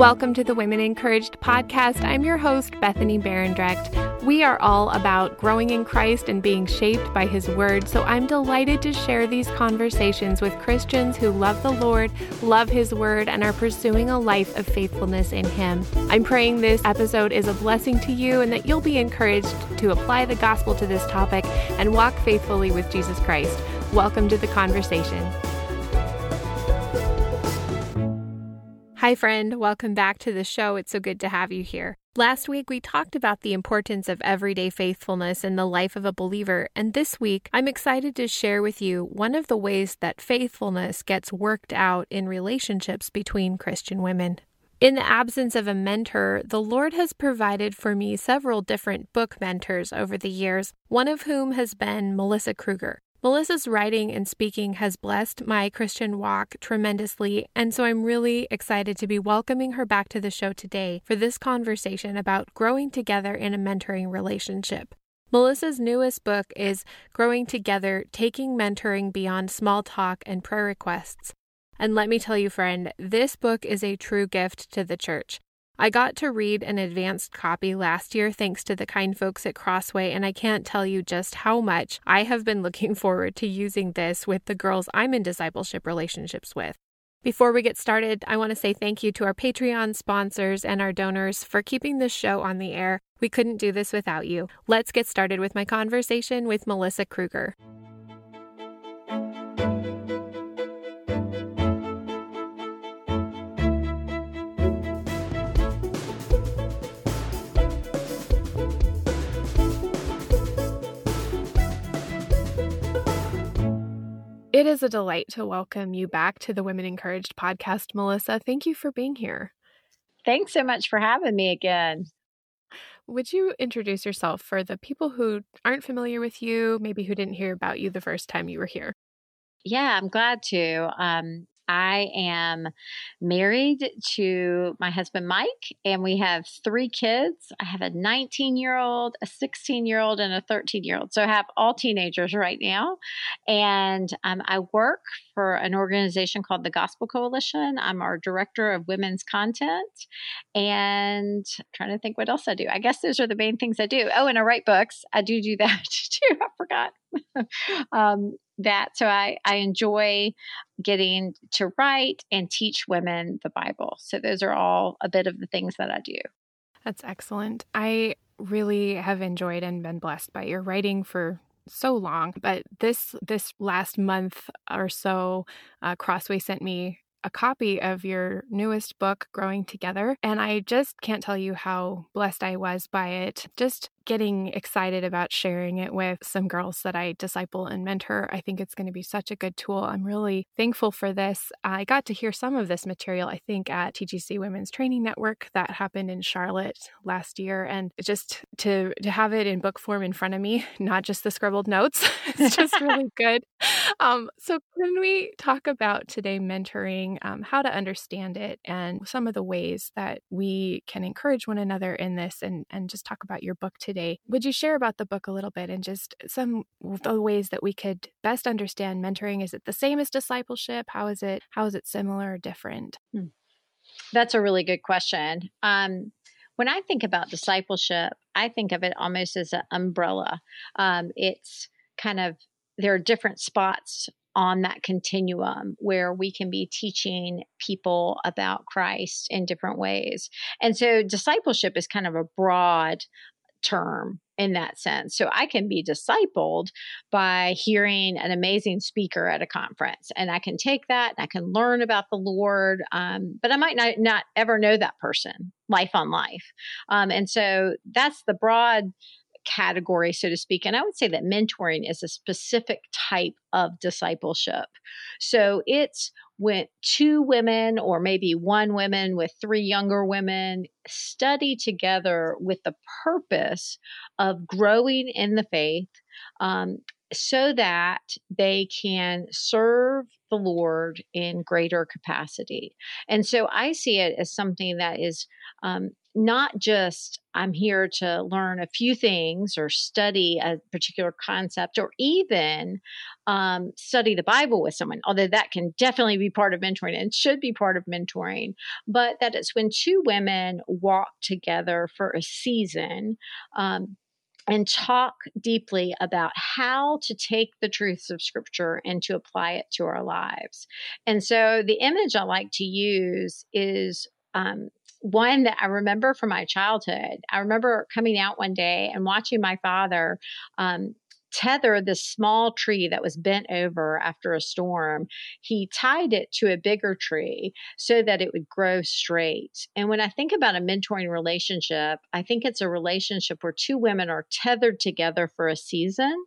Welcome to the Women Encouraged podcast. I'm your host, Bethany Berendrecht. We are all about growing in Christ and being shaped by His Word, so I'm delighted to share these conversations with Christians who love the Lord, love His Word, and are pursuing a life of faithfulness in Him. I'm praying this episode is a blessing to you and that you'll be encouraged to apply the gospel to this topic and walk faithfully with Jesus Christ. Welcome to the conversation. Hi, friend. Welcome back to the show. It's so good to have you here. Last week, we talked about the importance of everyday faithfulness in the life of a believer, and this week, I'm excited to share with you one of the ways that faithfulness gets worked out in relationships between Christian women. In the absence of a mentor, the Lord has provided for me several different book mentors over the years, one of whom has been Melissa Kruger. Melissa's writing and speaking has blessed my Christian walk tremendously, and so I'm really excited to be welcoming her back to the show today for this conversation about growing together in a mentoring relationship. Melissa's newest book is Growing Together Taking Mentoring Beyond Small Talk and Prayer Requests. And let me tell you, friend, this book is a true gift to the church. I got to read an advanced copy last year thanks to the kind folks at Crossway, and I can't tell you just how much I have been looking forward to using this with the girls I'm in discipleship relationships with. Before we get started, I want to say thank you to our Patreon sponsors and our donors for keeping this show on the air. We couldn't do this without you. Let's get started with my conversation with Melissa Kruger. It is a delight to welcome you back to the Women Encouraged podcast, Melissa. Thank you for being here. Thanks so much for having me again. Would you introduce yourself for the people who aren't familiar with you, maybe who didn't hear about you the first time you were here? Yeah, I'm glad to. Um, I am married to my husband, Mike, and we have three kids. I have a 19 year old, a 16 year old, and a 13 year old. So I have all teenagers right now. And um, I work for an organization called the Gospel Coalition. I'm our director of women's content. And I'm trying to think what else I do. I guess those are the main things I do. Oh, and I write books. I do do that too. I forgot. um, that so I, I enjoy getting to write and teach women the Bible. So those are all a bit of the things that I do. That's excellent. I really have enjoyed and been blessed by your writing for so long but this this last month or so uh, crossway sent me a copy of your newest book, Growing Together. And I just can't tell you how blessed I was by it. Just getting excited about sharing it with some girls that I disciple and mentor. I think it's going to be such a good tool. I'm really thankful for this. I got to hear some of this material, I think, at TGC Women's Training Network that happened in Charlotte last year. And just to, to have it in book form in front of me, not just the scribbled notes, it's just really good. Um, so, can we talk about today mentoring, um, how to understand it, and some of the ways that we can encourage one another in this, and, and just talk about your book today? Today. Would you share about the book a little bit and just some the ways that we could best understand mentoring? Is it the same as discipleship? How is it how is it similar or different? Hmm. That's a really good question. Um, when I think about discipleship, I think of it almost as an umbrella. Um, it's kind of there are different spots on that continuum where we can be teaching people about Christ in different ways. And so discipleship is kind of a broad term in that sense. So I can be discipled by hearing an amazing speaker at a conference, and I can take that and I can learn about the Lord, um, but I might not, not ever know that person life on life. Um, and so that's the broad category, so to speak. And I would say that mentoring is a specific type of discipleship. So it's when two women or maybe one woman with three younger women study together with the purpose of growing in the faith um, so that they can serve the Lord in greater capacity. And so I see it as something that is um, not just I'm here to learn a few things or study a particular concept or even um, study the Bible with someone, although that can definitely be part of mentoring and should be part of mentoring, but that it's when two women walk together for a season. Um, and talk deeply about how to take the truths of scripture and to apply it to our lives. And so the image I like to use is um, one that I remember from my childhood. I remember coming out one day and watching my father um, tether this small tree that was bent over after a storm. He tied it to a bigger tree so that it would grow straight. And when I think about a mentoring relationship, I think it's a relationship where two women are tethered together for a season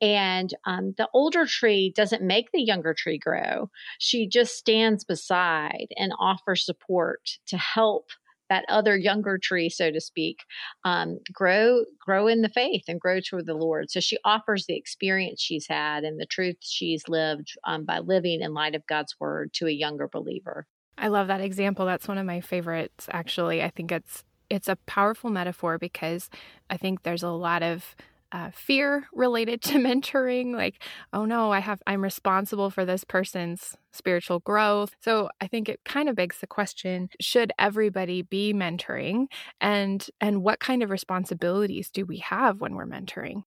and um, the older tree doesn't make the younger tree grow. She just stands beside and offers support to help that other younger tree, so to speak, um, grow grow in the faith and grow toward the Lord. So she offers the experience she's had and the truth she's lived um, by living in light of God's word to a younger believer. I love that example. That's one of my favorites. Actually, I think it's it's a powerful metaphor because I think there's a lot of uh, fear related to mentoring like oh no i have i'm responsible for this person's spiritual growth. So i think it kind of begs the question should everybody be mentoring? And and what kind of responsibilities do we have when we're mentoring?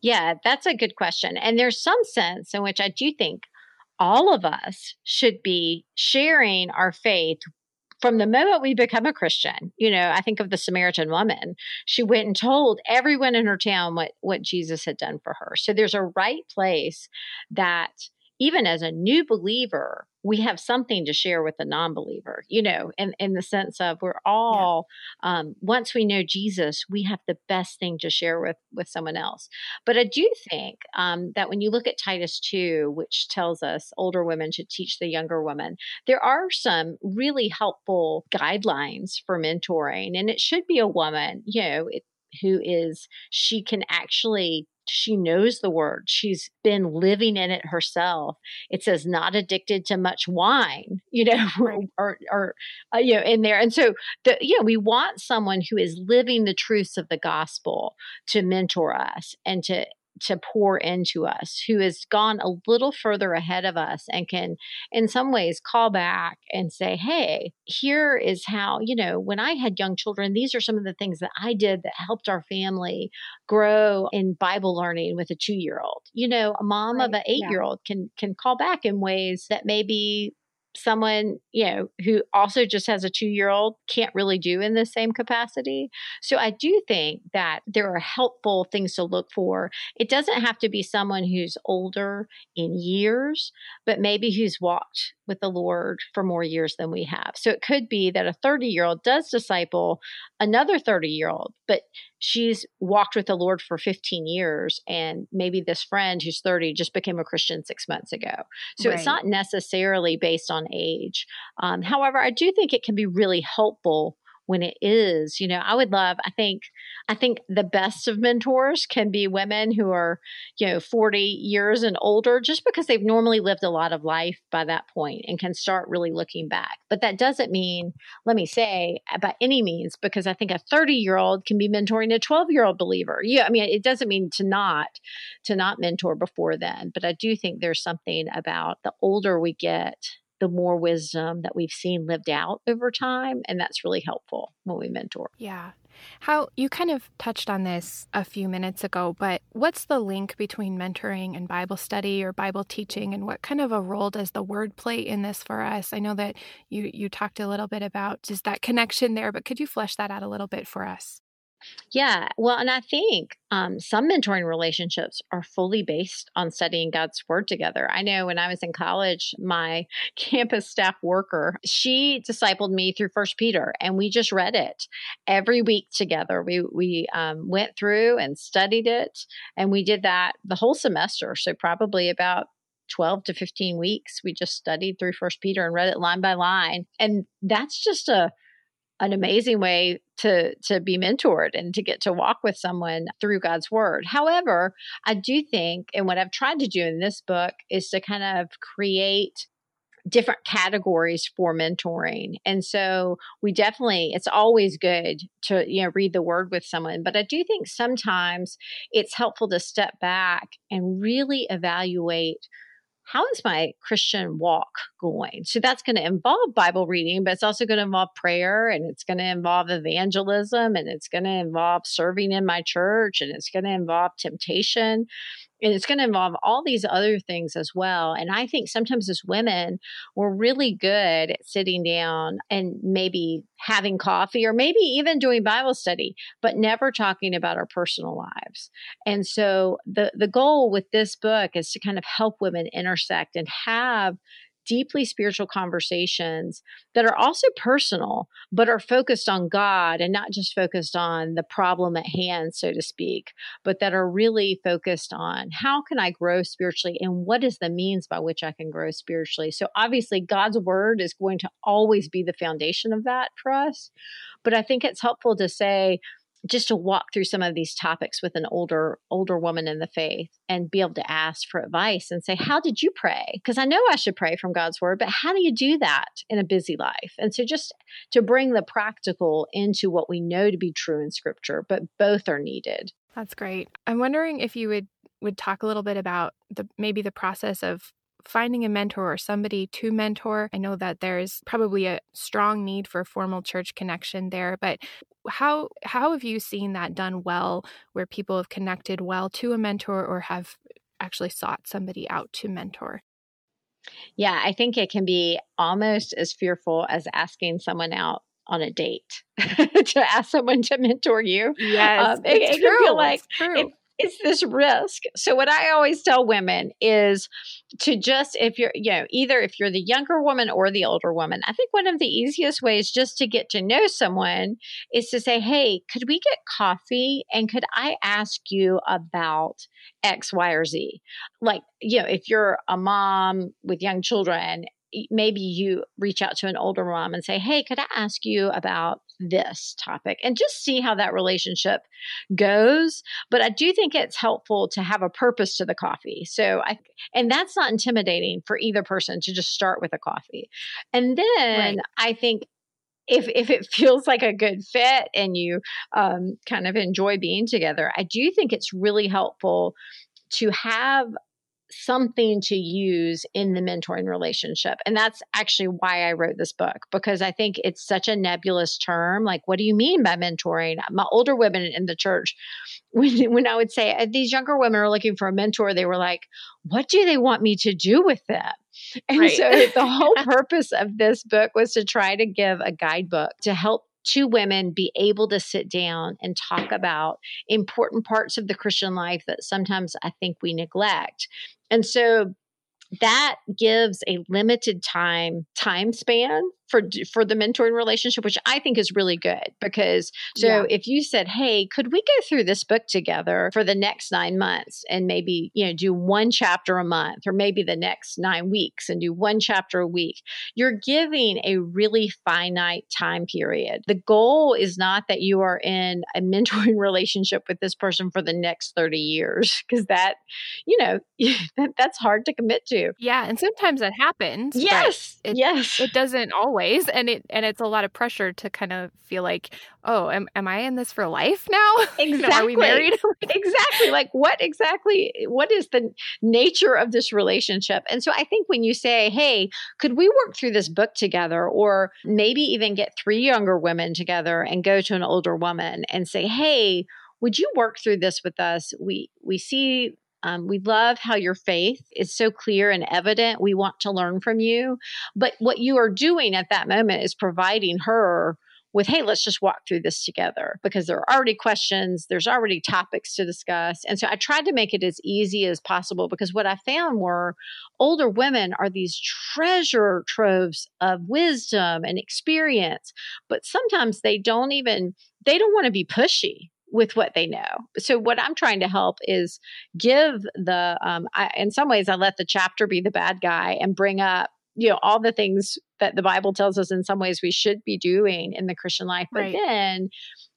Yeah that's a good question and there's some sense in which i do think all of us should be sharing our faith from the moment we become a Christian, you know, I think of the Samaritan woman. She went and told everyone in her town what what Jesus had done for her. So there's a right place that even as a new believer, we have something to share with a non-believer you know in, in the sense of we're all yeah. um, once we know jesus we have the best thing to share with with someone else but i do think um, that when you look at titus 2 which tells us older women should teach the younger women there are some really helpful guidelines for mentoring and it should be a woman you know it, who is she can actually she knows the word. She's been living in it herself. It says not addicted to much wine, you know, right. or, or uh, you know, in there. And so, the, you know, we want someone who is living the truths of the gospel to mentor us and to to pour into us, who has gone a little further ahead of us and can, in some ways, call back and say, Hey, here is how, you know, when I had young children, these are some of the things that I did that helped our family grow in Bible learning with a two year old. You know, a mom right. of an eight year old can can call back in ways that maybe someone you know who also just has a two year old can't really do in the same capacity. So i do think that there are helpful things to look for. It doesn't have to be someone who's older in years but maybe who's walked with the lord for more years than we have. So it could be that a 30 year old does disciple another 30 year old but she's walked with the Lord for 15 years, and maybe this friend who's 30 just became a Christian six months ago. So right. it's not necessarily based on age. Um, however, I do think it can be really helpful when it is you know i would love i think i think the best of mentors can be women who are you know 40 years and older just because they've normally lived a lot of life by that point and can start really looking back. But that doesn't mean let me say uh, by any means because i think a 30 year old can be mentoring a 12 year old believer. Yeah i mean it doesn't mean to not to not mentor before then but i do think there's something about the older we get the more wisdom that we've seen lived out over time. And that's really helpful when we mentor. Yeah. How you kind of touched on this a few minutes ago, but what's the link between mentoring and Bible study or Bible teaching and what kind of a role does the word play in this for us? I know that you you talked a little bit about just that connection there, but could you flesh that out a little bit for us? Yeah, well, and I think um, some mentoring relationships are fully based on studying God's Word together. I know when I was in college, my campus staff worker she discipled me through First Peter, and we just read it every week together. We we um, went through and studied it, and we did that the whole semester. So probably about 12 to 15 weeks we just studied through first peter and read it line by line and that's just a an amazing way to to be mentored and to get to walk with someone through God's word. However, I do think and what I've tried to do in this book is to kind of create different categories for mentoring. And so we definitely, it's always good to, you know, read the word with someone. But I do think sometimes it's helpful to step back and really evaluate how is my Christian walk going? So that's going to involve Bible reading, but it's also going to involve prayer and it's going to involve evangelism and it's going to involve serving in my church and it's going to involve temptation and it's going to involve all these other things as well. And I think sometimes as women, we're really good at sitting down and maybe having coffee or maybe even doing Bible study, but never talking about our personal lives. And so the, the goal with this book is to kind of help women intersect and have deeply spiritual conversations that are also personal, but are focused on God and not just focused on the problem at hand, so to speak, but that are really focused on how can I grow spiritually and what is the means by which I can grow spiritually. So obviously, God's word is going to always be the foundation of that for us. But I think it's helpful to say, just to walk through some of these topics with an older older woman in the faith and be able to ask for advice and say how did you pray? Because i know i should pray from god's word but how do you do that in a busy life? And so just to bring the practical into what we know to be true in scripture but both are needed. That's great. I'm wondering if you would would talk a little bit about the maybe the process of finding a mentor or somebody to mentor. I know that there's probably a strong need for formal church connection there, but how how have you seen that done well where people have connected well to a mentor or have actually sought somebody out to mentor? Yeah, I think it can be almost as fearful as asking someone out on a date to ask someone to mentor you. Yes, um, it, it can feel like it, it's this risk. So what I always tell women is to just if you're you know either if you're the younger woman or the older woman, I think one of the easiest ways just to get to know someone is to say, "Hey, could we get coffee and could I ask you about X, Y, or Z?" Like, you know, if you're a mom with young children maybe you reach out to an older mom and say, Hey, could I ask you about this topic? And just see how that relationship goes. But I do think it's helpful to have a purpose to the coffee. So I, and that's not intimidating for either person to just start with a coffee. And then right. I think if if it feels like a good fit and you um, kind of enjoy being together, I do think it's really helpful to have something to use in the mentoring relationship. And that's actually why I wrote this book because I think it's such a nebulous term. Like, what do you mean by mentoring? My older women in the church, when, when I would say uh, these younger women are looking for a mentor, they were like, what do they want me to do with them? And right. so the whole purpose of this book was to try to give a guidebook to help two women be able to sit down and talk about important parts of the Christian life that sometimes I think we neglect. And so that gives a limited time time span for for the mentoring relationship which i think is really good because so yeah. if you said hey could we go through this book together for the next 9 months and maybe you know do one chapter a month or maybe the next 9 weeks and do one chapter a week you're giving a really finite time period. The goal is not that you are in a mentoring relationship with this person for the next 30 years because that you know that, that's hard to commit to. Yeah and sometimes that happens yes it, yes. it doesn't always ways and it and it's a lot of pressure to kind of feel like oh am, am i in this for life now? Exactly you know, are we married? Exactly. Like what exactly what is the nature of this relationship? And so i think when you say hey could we work through this book together or maybe even get three younger women together and go to an older woman and say hey would you work through this with us? We we see um, we love how your faith is so clear and evident. We want to learn from you. But what you are doing at that moment is providing her with, hey, let's just walk through this together because there are already questions, there's already topics to discuss. And so I tried to make it as easy as possible because what I found were older women are these treasure troves of wisdom and experience, but sometimes they don't even, they don't want to be pushy with what they know. So what I'm trying to help is give the um, I, in some ways I let the chapter be the bad guy and bring up you know all the things that the Bible tells us in some ways we should be doing in the Christian life, but right. then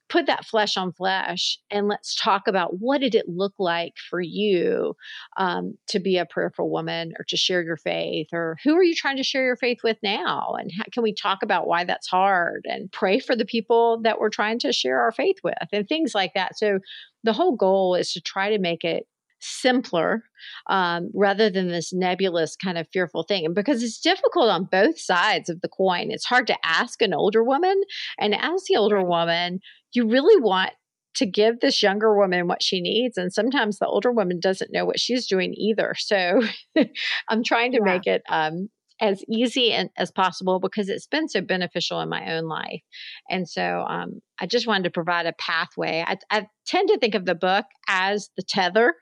put that flesh on flesh and let's talk about what did it look like for you um, to be a prayerful woman or to share your faith or who are you trying to share your faith with now? And how can we talk about why that's hard and pray for the people that we're trying to share our faith with and things like that? So the whole goal is to try to make it simpler um, rather than this nebulous kind of fearful thing. And because it's difficult on both sides of the coin, it's hard to ask an older woman. And as the older woman, you really want to give this younger woman what she needs. And sometimes the older woman doesn't know what she's doing either. So I'm trying to yeah. make it um, as easy and, as possible because it's been so beneficial in my own life. And so um, I just wanted to provide a pathway. I, I, tend to think of the book as the tether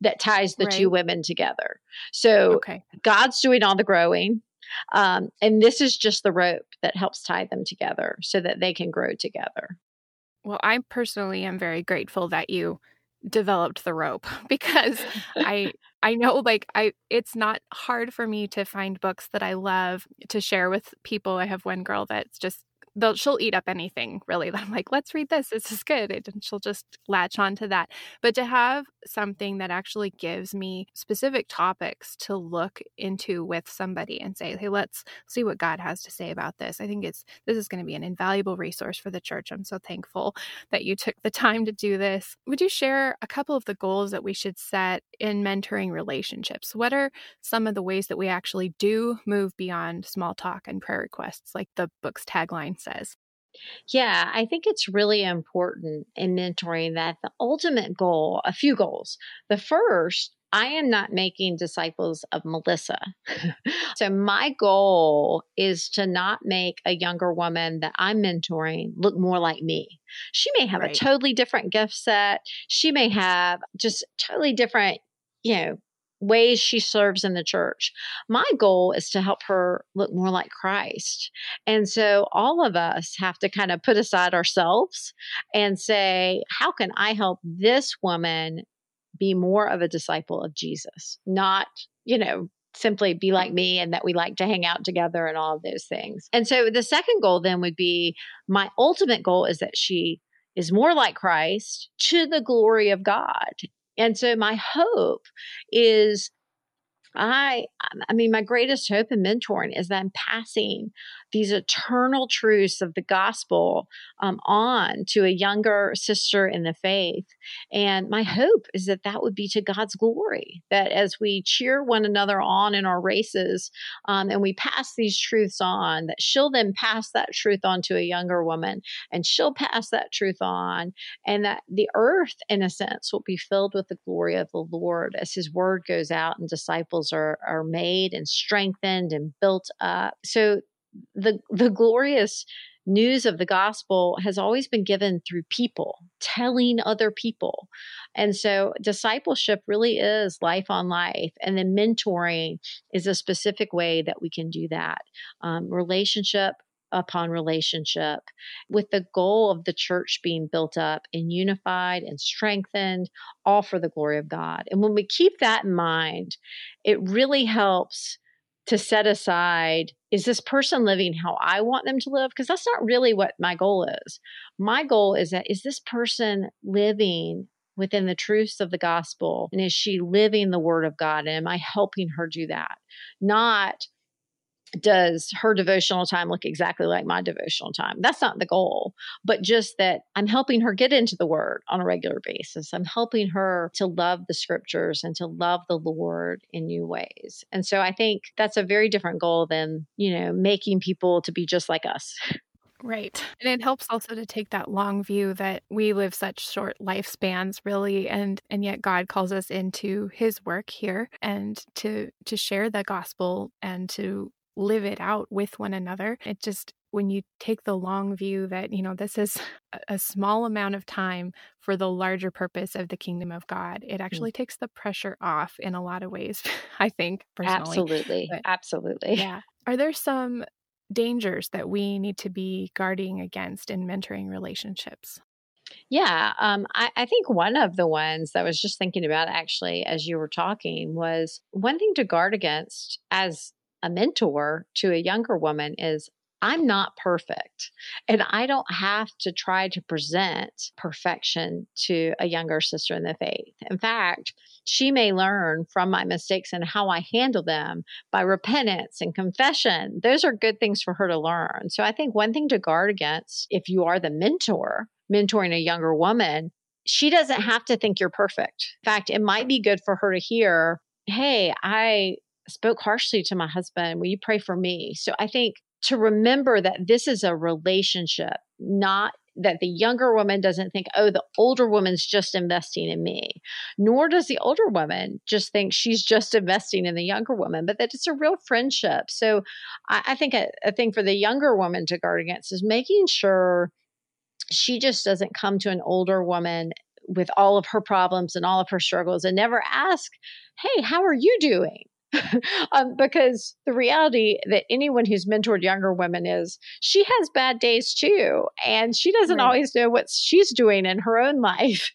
that ties the right. two women together. So okay. God's doing all the growing. Um, and this is just the rope that helps tie them together so that they can grow together. Well, I personally am very grateful that you developed the rope because I I know like I it's not hard for me to find books that I love to share with people. I have one girl that's just they'll she'll eat up anything really. I'm like, let's read this. This is good. And she'll just latch on to that. But to have something that actually gives me specific topics to look into with somebody and say, hey, let's see what God has to say about this. I think it's this is going to be an invaluable resource for the church. I'm so thankful that you took the time to do this. Would you share a couple of the goals that we should set in mentoring relationships? What are some of the ways that we actually do move beyond small talk and prayer requests, like the book's tagline says. Yeah, I think it's really important in mentoring that the ultimate goal, a few goals. The first, I am not making disciples of Melissa. so, my goal is to not make a younger woman that I'm mentoring look more like me. She may have right. a totally different gift set. She may have just totally different, you know, ways she serves in the church. My goal is to help her look more like Christ. And so all of us have to kind of put aside ourselves and say, how can I help this woman be more of a disciple of Jesus? Not, you know, simply be like me and that we like to hang out together and all of those things. And so the second goal then would be my ultimate goal is that she is more like Christ to the glory of God. And so my hope is I I mean my greatest hope in mentoring is that I'm passing these eternal truths of the gospel um, on to a younger sister in the faith. And my hope is that that would be to God's glory, that as we cheer one another on in our races um, and we pass these truths on, that she'll then pass that truth on to a younger woman and she'll pass that truth on, and that the earth, in a sense, will be filled with the glory of the Lord as his word goes out and disciples are, are made and strengthened and built up. So the the glorious news of the gospel has always been given through people telling other people. And so discipleship really is life on life and then mentoring is a specific way that we can do that. Um, relationship upon relationship with the goal of the church being built up and unified and strengthened all for the glory of god. And when we keep that in mind it really helps to set aside is this person living how I want them to live? Because that's not really what my goal is. My goal is that is this person living within the truths of the gospel? And is she living the word of God? And am I helping her do that? Not does her devotional time look exactly like my devotional time? That's not the goal, but just that I'm helping her get into the word on a regular basis. I'm helping her to love the scriptures and to love the Lord in new ways. And so I think that's a very different goal than, you know, making people to be just like us. Right. And it helps also to take that long view that we live such short lifespans really and and yet God calls us into his work here and to to share the gospel and to live it out with one another. It just, when you take the long view that, you know, this is a small amount of time for the larger purpose of the kingdom of God, it mm. actually mm. takes the pressure off in a lot of ways, I think, personally. Absolutely. But, Absolutely. Yeah. Are there some dangers that we need to be guarding against in mentoring relationships? Yeah, um, I, I, think one of the ones that I was just thinking about actually as you were talking was one thing to guard against as a mentor to a younger woman is I'm not perfect. And I don't have to try to present perfection to a younger sister in the faith. In fact, she may learn from my mistakes and how I handle them by repentance and confession. Those are good things for her to learn. So I think one thing to guard against if you are the mentor, mentoring a younger woman, she doesn't have to think you're perfect. In fact, it might be good for her to hear, hey, I spoke harshly to my husband. Will you pray for me? So I think to remember that this is a relationship, not that the younger woman doesn't think, oh, the older woman's just investing in me, nor does the older woman just think she's just investing in the younger woman, but that it's a real friendship. So I, I think a, a thing for the younger woman to guard against is making sure she just doesn't come to an older woman with all of her problems and all of her struggles and never ask, hey, how are you doing? um, because the reality that anyone who's mentored younger women is she has bad days too, and she doesn't right. always know what she's doing in her own life,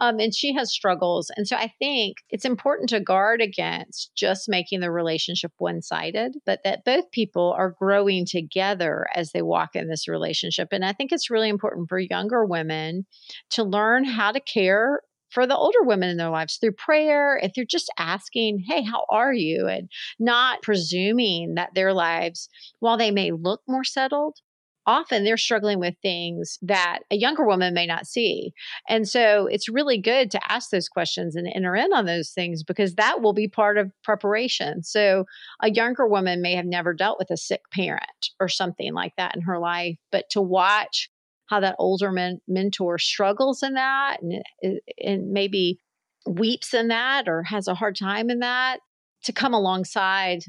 um, and she has struggles. And so I think it's important to guard against just making the relationship one sided, but that both people are growing together as they walk in this relationship. And I think it's really important for younger women to learn how to care for the older women in their lives through prayer, if you're just asking, hey, how are you? And not presuming that their lives, while they may look more settled, often they're struggling with things that a younger woman may not see. And so it's really good to ask those questions and enter in on those things because that will be part of preparation. So a younger woman may have never dealt with a sick parent or something like that in her life, but to watch how that older men, mentor struggles in that and, uh, and maybe weeps in that or has a hard time in that to come alongside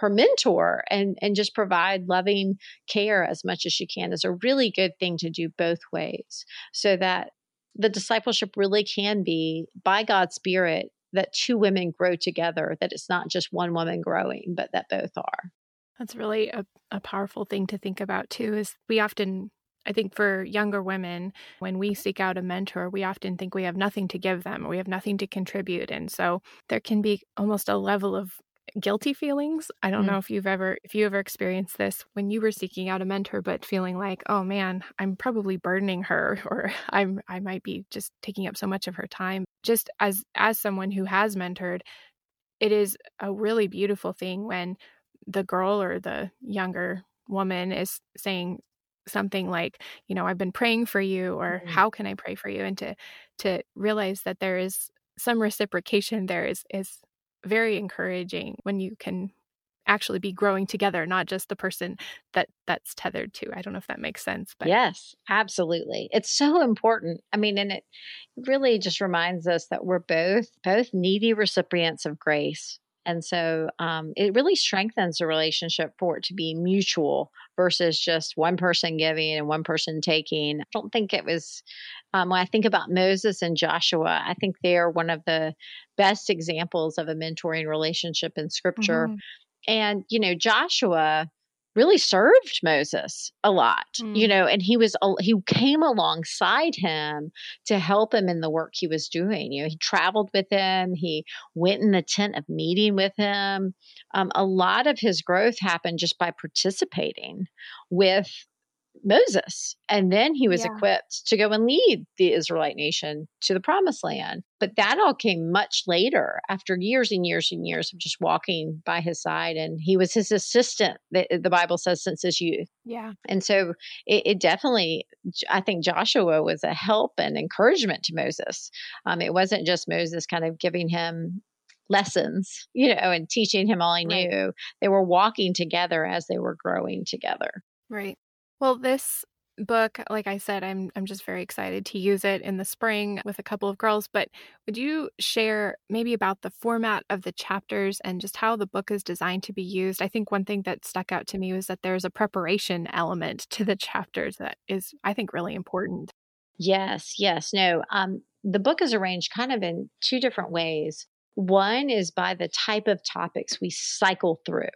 her mentor and and just provide loving care as much as she can is a really good thing to do both ways so that the discipleship really can be by God's spirit that two women grow together that it's not just one woman growing but that both are. That's really a, a powerful thing to think about too is we often I think for younger women, when we seek out a mentor, we often think we have nothing to give them, we have nothing to contribute. And so there can be almost a level of guilty feelings. I don't mm. know if you've ever if you ever experienced this when you were seeking out a mentor but feeling like, "Oh man, I'm probably burdening her or I'm I might be just taking up so much of her time." Just as as someone who has mentored, it is a really beautiful thing when the girl or the younger woman is saying something like you know i've been praying for you or mm-hmm. how can i pray for you? and to to realize that there is some reciprocation there is is very encouraging when you can actually be growing together not just the person that that's tethered to. I don't know if that makes sense but yes absolutely. It's so important i mean and it really just reminds us that we're both both needy recipients of grace and so um, it really strengthens the relationship for it to be mutual versus just one person giving and one person taking. I don't think it was, um, when I think about Moses and Joshua, I think they're one of the best examples of a mentoring relationship in scripture. Mm-hmm. And, you know, Joshua really served Moses a lot, mm. you know, and he was, he came alongside him to help him in the work he was doing. You know, he traveled with him, he went in the tent of meeting with him. Um, a lot of his growth happened just by participating with Moses. And then he was yeah. equipped to go and lead the Israelite nation to the promised land. But that all came much later after years and years and years of just walking by his side. And he was his assistant, the, the Bible says, since his youth. Yeah. And so it, it, definitely, I think Joshua was a help and encouragement to Moses. Um, it wasn't just Moses kind of giving him lessons, you know, and teaching him all he right. knew. They were walking together as they were growing together. Right. Well, this book, like I said, I'm I'm just very excited to use it in the spring with a couple of girls, but would you share maybe about the format of the chapters and just how the book is designed to be used? I think one thing that stuck out to me was that there's a preparation element to the chapters that is I think really important. Yes, yes. No, um the book is arranged kind of in two different ways. One is by the type of topics we cycle through.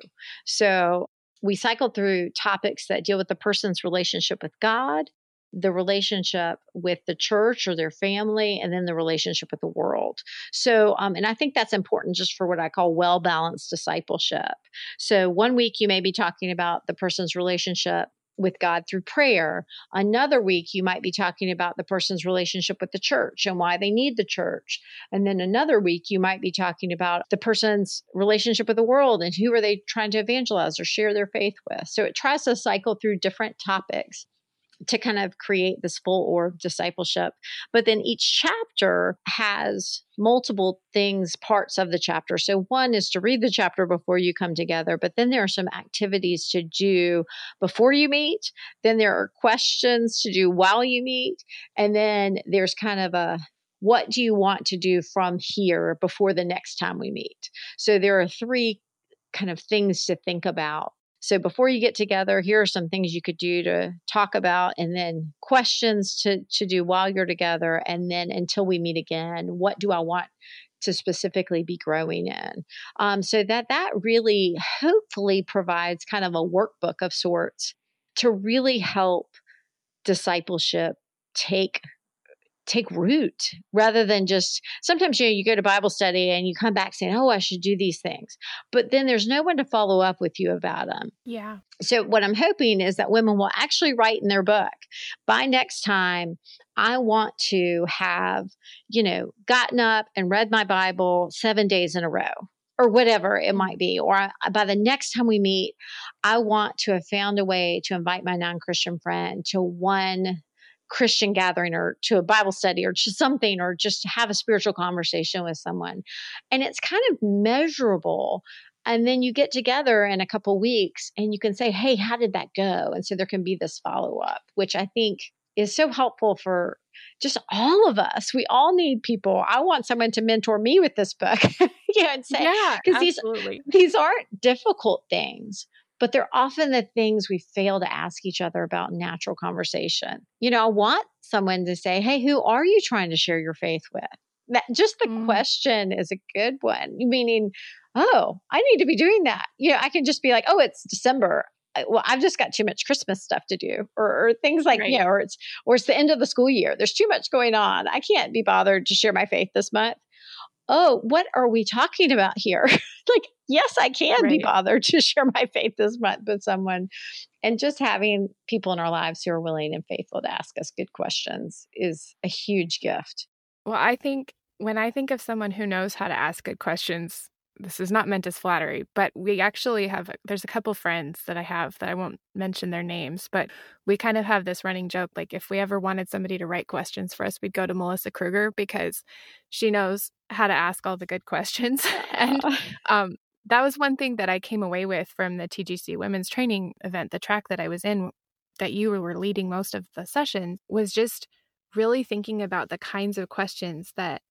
So we cycle through topics that deal with the person's relationship with God, the relationship with the church or their family, and then the relationship with the world. So, um, and I think that's important just for what I call well balanced discipleship. So, one week you may be talking about the person's relationship with God through prayer. Another week, you might be talking about the person's relationship with the church and why they need the church. And then another week, you might be talking about the person's relationship with the world and who are they trying to evangelize or share their faith with. So it tries to cycle through different topics to kind of create this full orb discipleship. But then each chapter has multiple things, parts of the chapter. So one is to read the chapter before you come together, but then there are some activities to do before you meet. Then there are questions to do while you meet. And then there's kind of a what do you want to do from here before the next time we meet? So there are three kind of things to think about so before you get together, here are some things you could do to talk about and then questions to, to do while you're together. And then until we meet again, what do I want to specifically be growing in? Um, so that that really hopefully provides kind of a workbook of sorts to really help discipleship take take root rather than just sometimes you know you go to bible study and you come back saying oh i should do these things but then there's no one to follow up with you about them yeah so what i'm hoping is that women will actually write in their book by next time i want to have you know gotten up and read my bible seven days in a row or whatever it mm. might be. Or I, by the next time we meet, I want to have found a way to invite my non Christian friend to one Christian gathering or to a Bible study or to something or just to have a spiritual conversation with someone. And it's kind of measurable. And then you get together in a couple weeks and you can say, Hey, how did that go? And so there can be this follow up, which I think is so helpful for just all of us. We all need people. I want someone to mentor me with this book. yeah, and say, yeah, because these these aren't difficult things but they're often the things we fail to ask each other about natural conversation. You know, I want someone to say, Hey, who are you trying to share your faith with? That just the mm. question is a good one. Meaning, oh, I need to be doing that. You know, I can just be like, oh, it's December. Well, I've just got too much Christmas stuff to do, or, or things like right. you know, or it's or it's the end of the school year. There's too much going on. I can't be bothered to share my faith this month oh, what are we talking about here? like, yes, I can right. be bothered to share my faith this month with someone. And just having people in our lives who are willing and faithful to ask us good questions is a huge gift. Well, I think when I think of someone who knows how to ask good questions, this is not meant as flattery, but we actually have there's a couple friends that I have that I won't mention their names, but we kind of have this running joke like if we ever wanted somebody to write questions for us, we'd go to Melissa Kruger because she knows how to ask all the good questions. and um, that was one thing that I came away with from the TGC women's training event, the track that I was in that you were leading most of the session was just really thinking about the kinds of questions that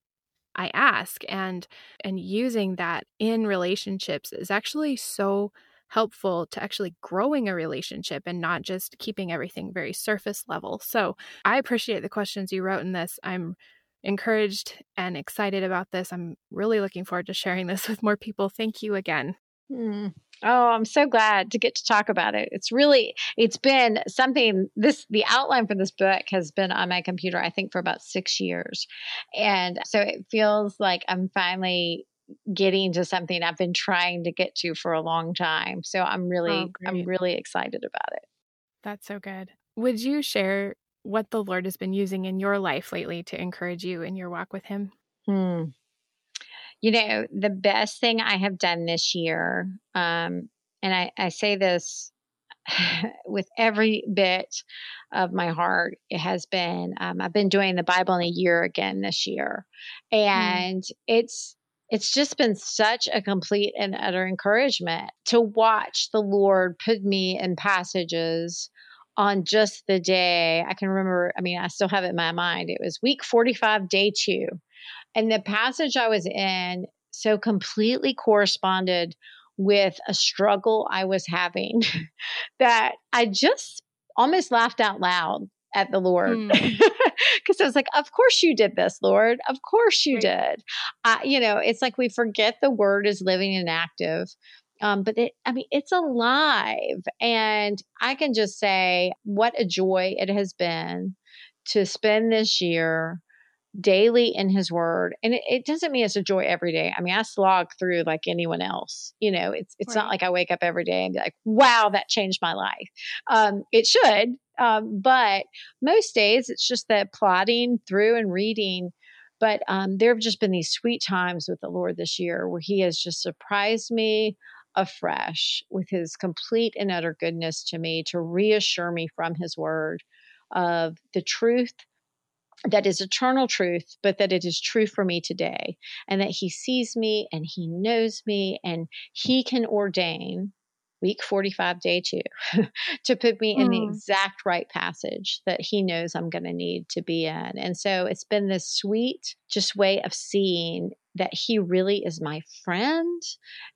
I ask and and using that in relationships is actually so helpful to actually growing a relationship and not just keeping everything very surface level. So, I appreciate the questions you wrote in this. I'm encouraged and excited about this. I'm really looking forward to sharing this with more people. Thank you again. Mm. Oh, I'm so glad to get to talk about it. It's really, it's been something, this, the outline for this book has been on my computer, I think, for about six years. And so it feels like I'm finally getting to something I've been trying to get to for a long time. So I'm really, oh, I'm really excited about it. That's so good. Would you share what the Lord has been using in your life lately to encourage you in your walk with Him? Hmm you know, the best thing I have done this year, um, and I, I say this with every bit of my heart, it has been um, I've been doing the Bible in a year again this year, hmm. and mm. it's it's just been such a complete and utter encouragement to watch the Lord put me in passages on just the day I can remember. I mean, I still have it in my mind. It was week 45, day two. And the passage I was in so completely corresponded with a struggle I was having that I just almost laughed out loud at the Lord because mm. I was like, "Of course you did this, Lord. Of course you right. did." Uh, you know, it's like we forget the Word is living and active. Um, but it, I mean, it's alive. And I can just say what a joy it has been to spend this year daily in his word and it, it, doesn't mean it's a joy every day i mean i slog through like anyone else you know it's it's right. not like i wake up every day and be like wow that changed my life um, it should um, but most days it's just that plodding through and reading but um, there have just been these sweet times with the lord this year where he has just surprised me afresh with his complete and utter goodness to me to reassure me from his word of the truth that is eternal truth, but that it is true for me today, and that He sees me and He knows me, and He can ordain week 45, day two, to put me in the hmm. exact right passage that He knows I'm going to need to be in. And so it's been this sweet, just way of seeing that He really is my friend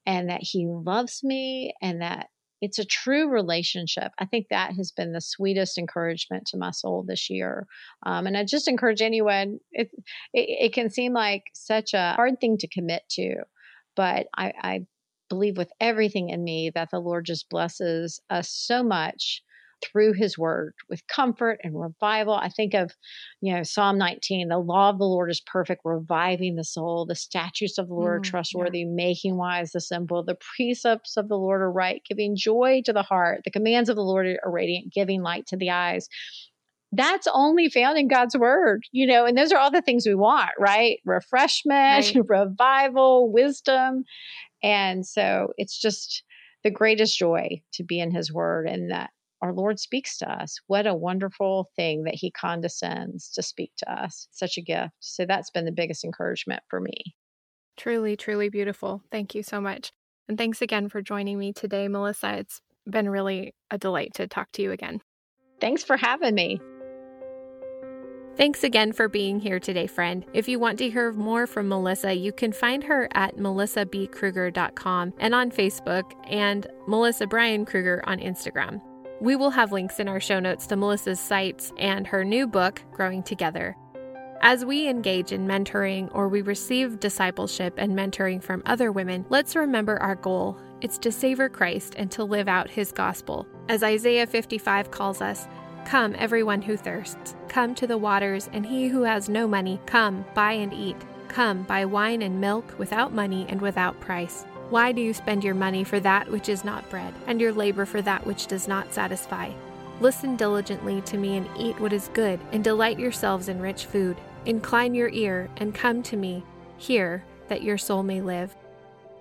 and that He loves me and that it's a true relationship. I think that has been the sweetest encouragement to my soul this year. Um, and I just encourage anyone, it, it, it, can seem like such a hard thing to commit to, but I, I believe with everything in me that the Lord just blesses us so much through his word with comfort and revival. I think of, you know, Psalm 19, the law of the Lord is perfect, reviving the soul. The statutes of the Lord are mm, trustworthy, yeah. making wise the simple. The precepts of the Lord are right, giving joy to the heart. The commands of the Lord are radiant, giving light to the eyes. That's only found in God's word, you know, and those are all the things we want, right? Refreshment, right. revival, wisdom. And so it's just the greatest joy to be in his word and that our Lord speaks to us. What a wonderful thing that He condescends to speak to us. Such a gift. So that's been the biggest encouragement for me. Truly, truly beautiful. Thank you so much. And thanks again for joining me today, Melissa. It's been really a delight to talk to you again. Thanks for having me. Thanks again for being here today, friend. If you want to hear more from Melissa, you can find her at melissabkruger.com and on Facebook, and Melissa Brian Kruger on Instagram. We will have links in our show notes to Melissa's sites and her new book, Growing Together. As we engage in mentoring or we receive discipleship and mentoring from other women, let's remember our goal. It's to savor Christ and to live out his gospel. As Isaiah 55 calls us, Come, everyone who thirsts, come to the waters, and he who has no money, come, buy and eat. Come, buy wine and milk without money and without price. Why do you spend your money for that which is not bread, and your labor for that which does not satisfy? Listen diligently to me and eat what is good, and delight yourselves in rich food. Incline your ear and come to me. Hear, that your soul may live.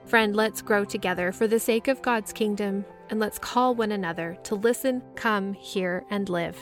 Friend, let's grow together for the sake of God's kingdom, and let's call one another to listen, come, hear, and live.